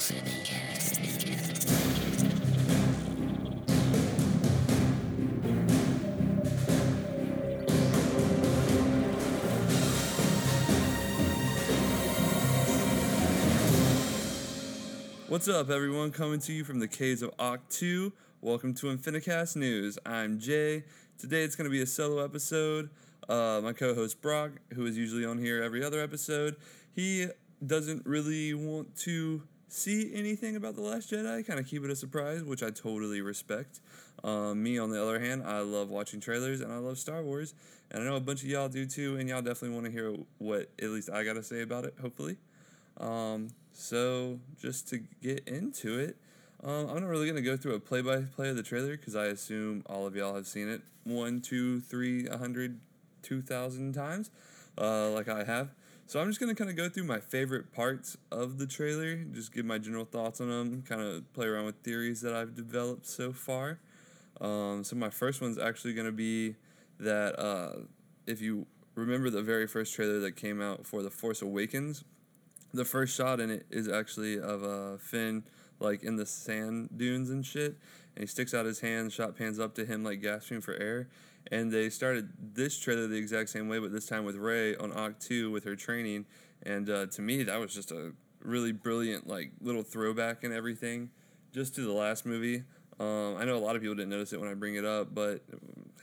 What's up, everyone? Coming to you from the caves of Oct 2. Welcome to Infinicast News. I'm Jay. Today it's going to be a solo episode. Uh, my co host Brock, who is usually on here every other episode, he doesn't really want to see anything about The Last Jedi, kind of keep it a surprise, which I totally respect. Um, me, on the other hand, I love watching trailers and I love Star Wars, and I know a bunch of y'all do too, and y'all definitely want to hear what at least I got to say about it, hopefully. Um, so, just to get into it, um, I'm not really going to go through a play by play of the trailer because I assume all of y'all have seen it one, two, three, a hundred, two thousand times, uh, like I have. So, I'm just to kind of go through my favorite parts of the trailer, just give my general thoughts on them, kind of play around with theories that I've developed so far. Um, so, my first one's actually to be that uh, if you remember the very first trailer that came out for The Force Awakens, the first shot in it is actually of a uh, Finn like in the sand dunes and shit, and he sticks out his hand. Shot pans up to him like gasping for air, and they started this trailer the exact same way, but this time with Rey on Ahch-To with her training, and uh, to me that was just a really brilliant like little throwback and everything, just to the last movie. Um, I know a lot of people didn't notice it when I bring it up, but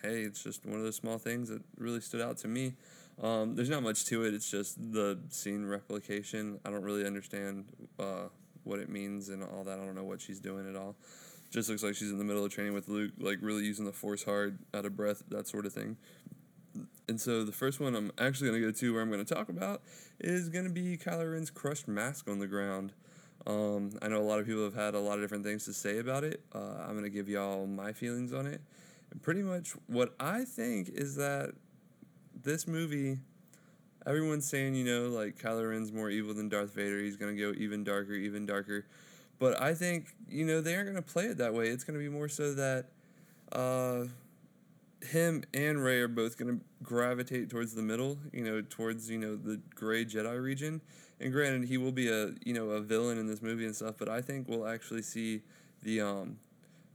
hey, it's just one of those small things that really stood out to me. Um, there's not much to it. It's just the scene replication. I don't really understand uh, what it means and all that. I don't know what she's doing at all. Just looks like she's in the middle of training with Luke, like really using the force hard, out of breath, that sort of thing. And so the first one I'm actually gonna go to, where I'm gonna talk about, is gonna be Kylo Ren's crushed mask on the ground. Um, I know a lot of people have had a lot of different things to say about it. Uh, I'm gonna give y'all my feelings on it. And pretty much what I think is that this movie, everyone's saying, you know, like Kylo Ren's more evil than Darth Vader. He's gonna go even darker, even darker. But I think you know they aren't gonna play it that way. It's gonna be more so that uh, him and Rey are both gonna gravitate towards the middle. You know, towards you know the gray Jedi region. And granted, he will be a you know a villain in this movie and stuff. But I think we'll actually see the um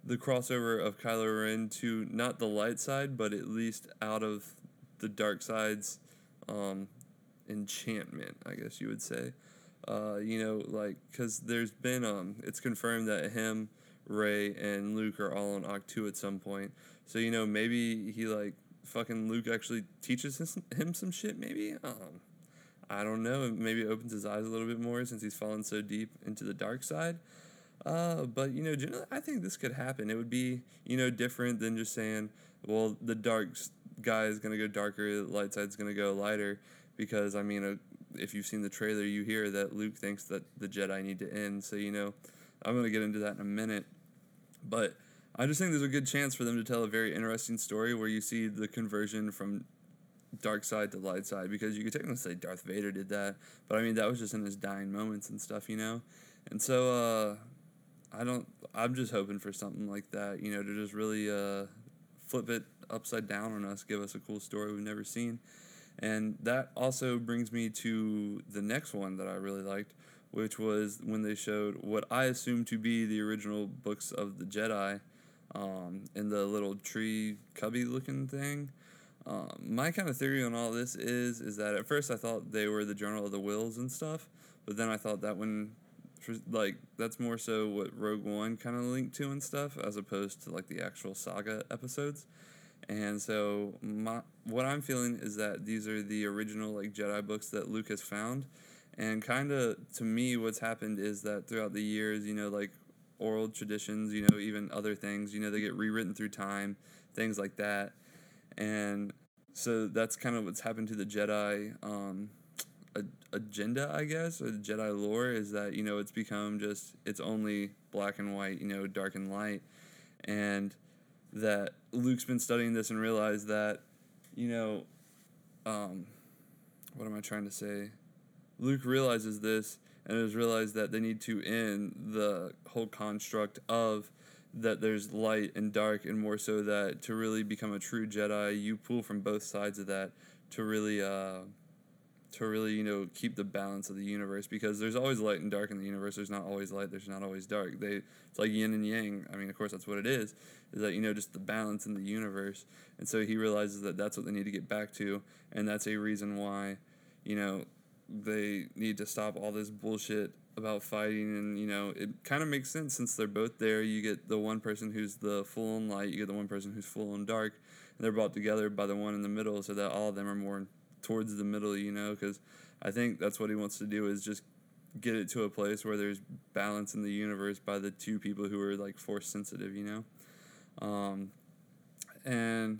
the crossover of Kylo Ren to not the light side, but at least out of the dark side's um, enchantment, I guess you would say. Uh, you know, like because there's been um, it's confirmed that him, Rey, and Luke are all on Ahch-To at some point. So you know, maybe he like fucking Luke actually teaches him, some shit. Maybe um, I don't know. Maybe opens his eyes a little bit more since he's fallen so deep into the dark side. Uh, but you know, generally, I think this could happen. It would be you know different than just saying, well, the dark guy is gonna go darker, the light side's gonna go lighter. Because I mean, if you've seen the trailer, you hear that Luke thinks that the Jedi need to end. So you know, I'm gonna get into that in a minute. But I just think there's a good chance for them to tell a very interesting story where you see the conversion from dark side to light side because you could technically say Darth Vader did that, but I mean that was just in his dying moments and stuff, you know. And so uh, I don't. I'm just hoping for something like that, you know, to just really uh, flip it upside down on us, give us a cool story we've never seen. And that also brings me to the next one that I really liked, which was when they showed what I assume to be the original books of the Jedi um, in the little tree cubby looking thing. Um, my kind of theory on all this is is that at first I thought they were the Journal of the Whills and stuff, but then I thought that when like that's more so what Rogue One kind of linked to and stuff, as opposed to like the actual saga episodes. And so my what I'm feeling is that these are the original like Jedi books that Luke has found, and kind of to me what's happened is that throughout the years, you know, like oral traditions, you know, even other things, you know, they get rewritten through time, things like that, and so that's kind of what's happened to the Jedi. Um, agenda, I guess, or the Jedi lore is that you know it's become just it's only black and white, you know, dark and light, and that Luke's been studying this and realized that, you know, um, what am I trying to say? Luke realizes this and has realized that they need to end the whole construct of that there's light and dark, and more so that to really become a true Jedi, you pull from both sides of that to really. Uh, to really you know keep the balance of the universe because there's always light and dark in the universe. There's not always light. There's not always dark. They it's like yin and yang. I mean, of course, that's what it is. Is that you know just the balance in the universe, and so he realizes that that's what they need to get back to, and that's a reason why, you know, they need to stop all this bullshit about fighting and you know it kind of makes sense since they're both there you get the one person who's the full on light you get the one person who's full on dark and they're brought together by the one in the middle so that all of them are more towards the middle you know because i think that's what he wants to do is just get it to a place where there's balance in the universe by the two people who are like force sensitive you know um, and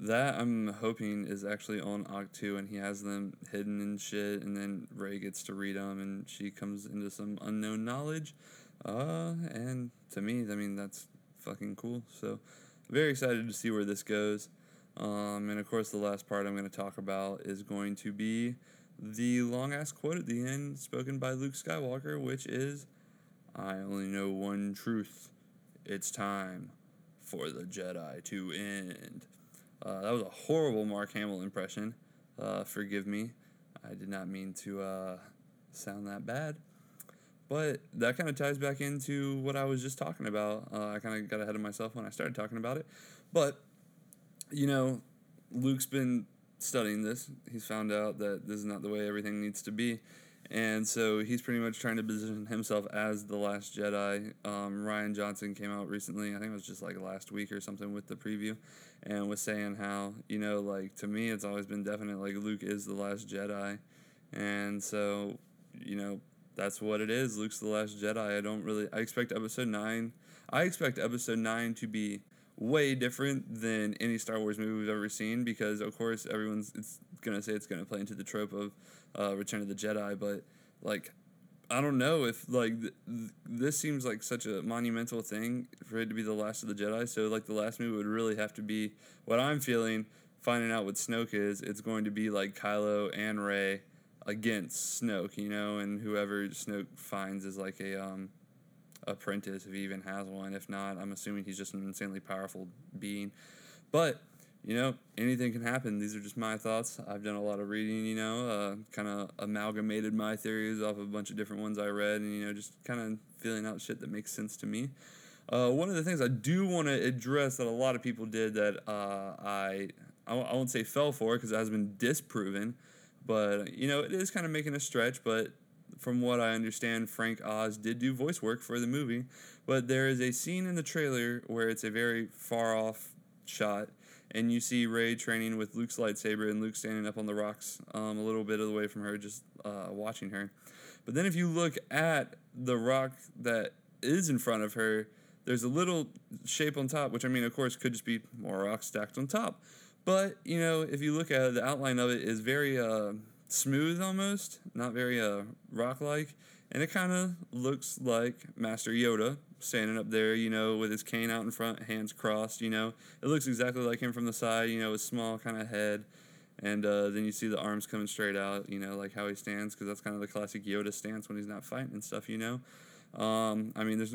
that I'm hoping is actually on Ahch-To and he has them hidden and shit and then Rey gets to read them and she comes into some unknown knowledge. Uh, and to me, I mean, that's fucking cool. So, very excited to see where this goes. Um, and of course, the last part I'm going to talk about is going to be the long ass quote at the end spoken by Luke Skywalker, which is I only know one truth. It's time for the Jedi to end. Uh, that was a horrible Mark Hamill impression. Uh, forgive me. I did not mean to uh, sound that bad. But that kind of ties back into what I was just talking about. Uh, I kind of got ahead of myself when I started talking about it. But, you know, Luke's been studying this. He's found out that this is not the way everything needs to be. And so he's pretty much trying to position himself as the last Jedi. Um, Rian Johnson came out recently, I think it was just like last week or something with the preview, and was saying how, you know, like to me, it's always been definite, like Luke is the last Jedi. And so, you know, that's what it is. Luke's the last Jedi. I don't really, I expect episode 9, I expect episode 9 to be way different than any Star Wars movie we've ever seen because, of course, everyone's it's gonna say it's gonna play into the trope of uh, Return of the Jedi, but like I don't know if like th- th- this seems like such a monumental thing for it to be the last of the Jedi. So like the last movie would really have to be what I'm feeling. Finding out what Snoke is, it's going to be like Kylo and Rey against Snoke, you know, and whoever Snoke finds is like a um, apprentice if he even has one. If not, I'm assuming he's just an insanely powerful being. But you know, anything can happen. These are just my thoughts. I've done a lot of reading, you know, uh, kind of amalgamated my theories off of a bunch of different ones I read, and, you know, just kind of feeling out shit that makes sense to me. Uh, one of the things I do want to address that a lot of people did that uh, I won't say fell for because it has been disproven, but, you know, it is kind of making a stretch, but from what I understand, Frank Oz did do voice work for the movie. But there is a scene in the trailer where it's a very far off shot and you see Rey training with Luke's lightsaber and Luke standing up on the rocks um, a little bit away from her, just uh, watching her. But then if you look at the rock that is in front of her, there's a little shape on top, which I mean, of course, could just be more rocks stacked on top. But you know, if you look at it, the outline of it is very uh, smooth almost, not very uh, rock-like, and it kind of looks like Master Yoda standing up there, you know, with his cane out in front, hands crossed, you know. It looks exactly like him from the side, you know, his small kind of head. And uh, then you see the arms coming straight out, you know, like how he stands, because that's kind of the classic Yoda stance when he's not fighting and stuff, you know. Um, I mean, there's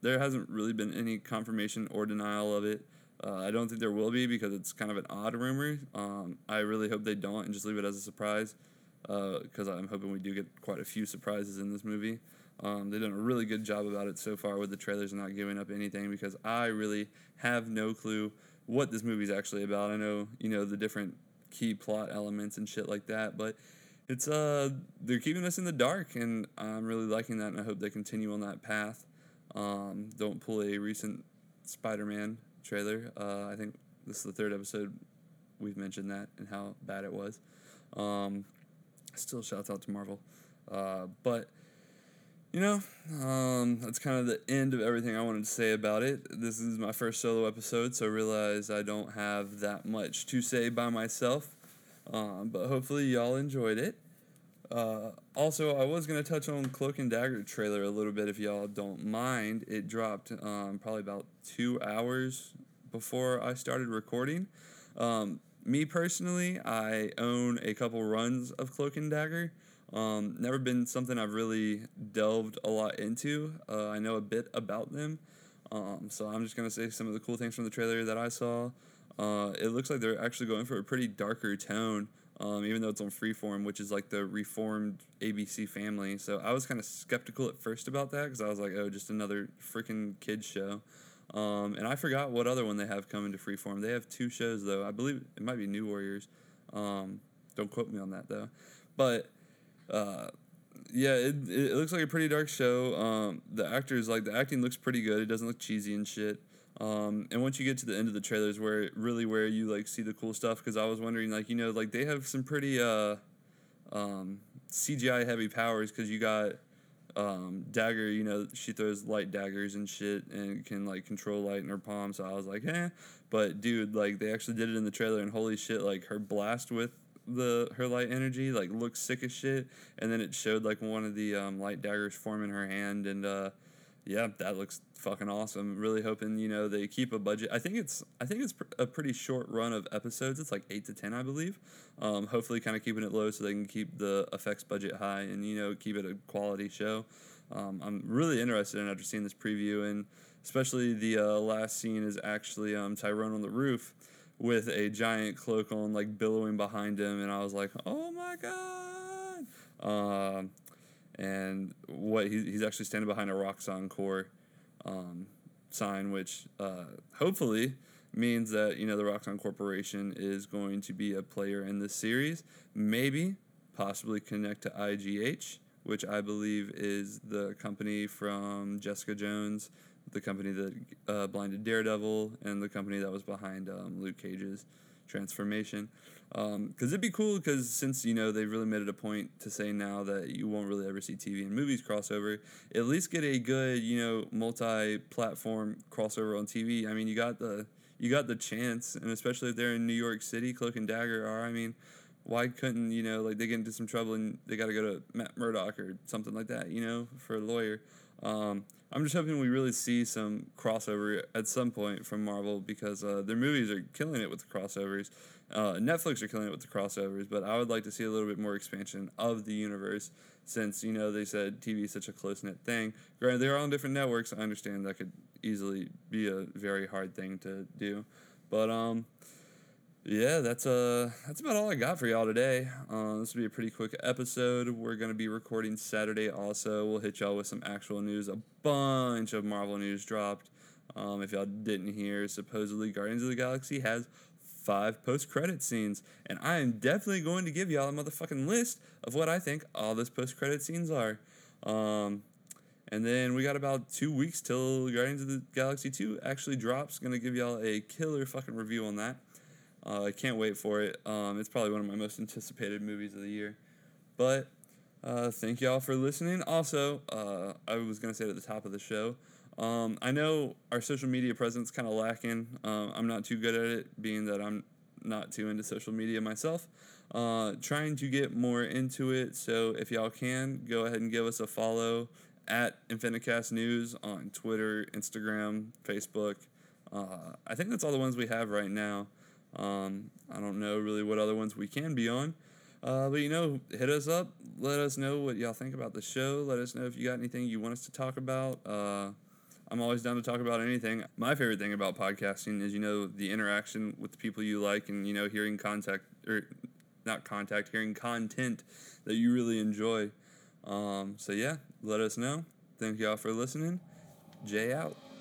there hasn't really been any confirmation or denial of it. Uh, I don't think there will be because it's kind of an odd rumor. Um, I really hope they don't and just leave it as a surprise because uh, I'm hoping we do get quite a few surprises in this movie. Um, they've done a really good job about it so far with the trailers and not giving up anything because I really have no clue what this movie's actually about. I know, you know, the different key plot elements and shit like that, but it's uh they're keeping us in the dark and I'm really liking that and I hope they continue on that path. Um, don't pull a recent Spider-Man trailer. Uh, I think this is the third episode we've mentioned that and how bad it was. Um, still shouts out to Marvel. Uh, but you know, um, that's kind of the end of everything I wanted to say about it. This is my first solo episode, so I realize I don't have that much to say by myself. Um, but hopefully, y'all enjoyed it. Uh, also, I was going to touch on Cloak and Dagger trailer a little bit if y'all don't mind. It dropped um, probably about two hours before I started recording. Um, me personally, I own a couple runs of Cloak and Dagger. Um, never been something I've really delved a lot into. Uh, I know a bit about them. Um, so I'm just going to say some of the cool things from the trailer that I saw. Uh, it looks like they're actually going for a pretty darker tone um, even though it's on Freeform, which is like the reformed ABC family. So I was kind of skeptical at first about that because I was like, oh, just another freaking kids show. Um, and I forgot what other one they have coming to Freeform. They have two shows though. I believe it might be New Warriors. Um, don't quote me on that though. But uh, yeah, it, it looks like a pretty dark show. Um, the actors like the acting looks pretty good. It doesn't look cheesy and shit. Um, and once you get to the end of the trailers, where really where you like see the cool stuff, because I was wondering like you know like they have some pretty uh, um, CGI heavy powers because you got um, dagger. You know she throws light daggers and shit and can like control light in her palm. So I was like, eh. But dude, like they actually did it in the trailer, and holy shit, like her blast with the her light energy like looks sick as shit and then it showed like one of the um, light daggers forming her hand and uh yeah, that looks fucking awesome. Really hoping you know they keep a budget. I think it's I think it's pr- a pretty short run of episodes. It's like eight to ten, I believe. Um, hopefully, kind of keeping it low so they can keep the effects budget high and you know keep it a quality show. Um, I'm really interested in after seeing this preview and especially the uh, last scene is actually um, Tyrone on the roof with a giant cloak on, like billowing behind him, and I was like, oh my god. Um, and what he, he's actually standing behind a Roxxon Core um, sign, which uh, hopefully means that you know the Roxxon Corporation is going to be a player in this series. Maybe, possibly connect to IGH, which I believe is the company from Jessica Jones, the company that uh, blinded Daredevil, and the company that was behind um, Luke Cage's transformation because um, it'd be cool because since you know they've really made it a point to say now that you won't really ever see TV and movies crossover, at least get a good you know multi-platform crossover on TV. I mean, you got the you got the chance, and especially if they're in New York City, Cloak and Dagger are. I mean, why couldn't you know like they get into some trouble and they got to go to Matt Murdock or something like that, you know, for a lawyer. Um, I'm just hoping we really see some crossover at some point from Marvel because uh, their movies are killing it with the crossovers. Uh, Netflix are killing it with the crossovers, but I would like to see a little bit more expansion of the universe since, you know, they said TV is such a close knit thing. Granted, they're all on different networks. I understand that could easily be a very hard thing to do. But, um, yeah, that's uh that's about all I got for y'all today. Uh, this will be a pretty quick episode. We're gonna be recording Saturday. Also, we'll hit y'all with some actual news. A bunch of Marvel news dropped. Um, if y'all didn't hear, supposedly Guardians of the Galaxy has five post credit scenes, and I am definitely going to give y'all a motherfucking list of what I think all those post credit scenes are. Um, and then we got about two weeks till Guardians of the Galaxy 2 actually drops. Gonna give y'all a killer fucking review on that. Uh, I can't wait for it. Um, it's probably one of my most anticipated movies of the year. But uh, thank y'all for listening. Also, uh, I was going to say it at the top of the show, um, I know our social media presence kind of lacking. Um, I'm not too good at it, being that I'm not too into social media myself. Uh, trying to get more into it. So if y'all can, go ahead and give us a follow at Infinicast News on Twitter, Instagram, Facebook. Uh, I think that's all the ones we have right now. Um, I don't know really what other ones we can be on. Uh, but you know, hit us up. Let us know what y'all think about the show. Let us know if you got anything you want us to talk about. Uh, I'm always down to talk about anything. My favorite thing about podcasting is, you know, the interaction with the people you like and, you know, hearing contact, or not contact, hearing content that you really enjoy. Um, so, yeah, let us know. Thank y'all for listening. Jay out.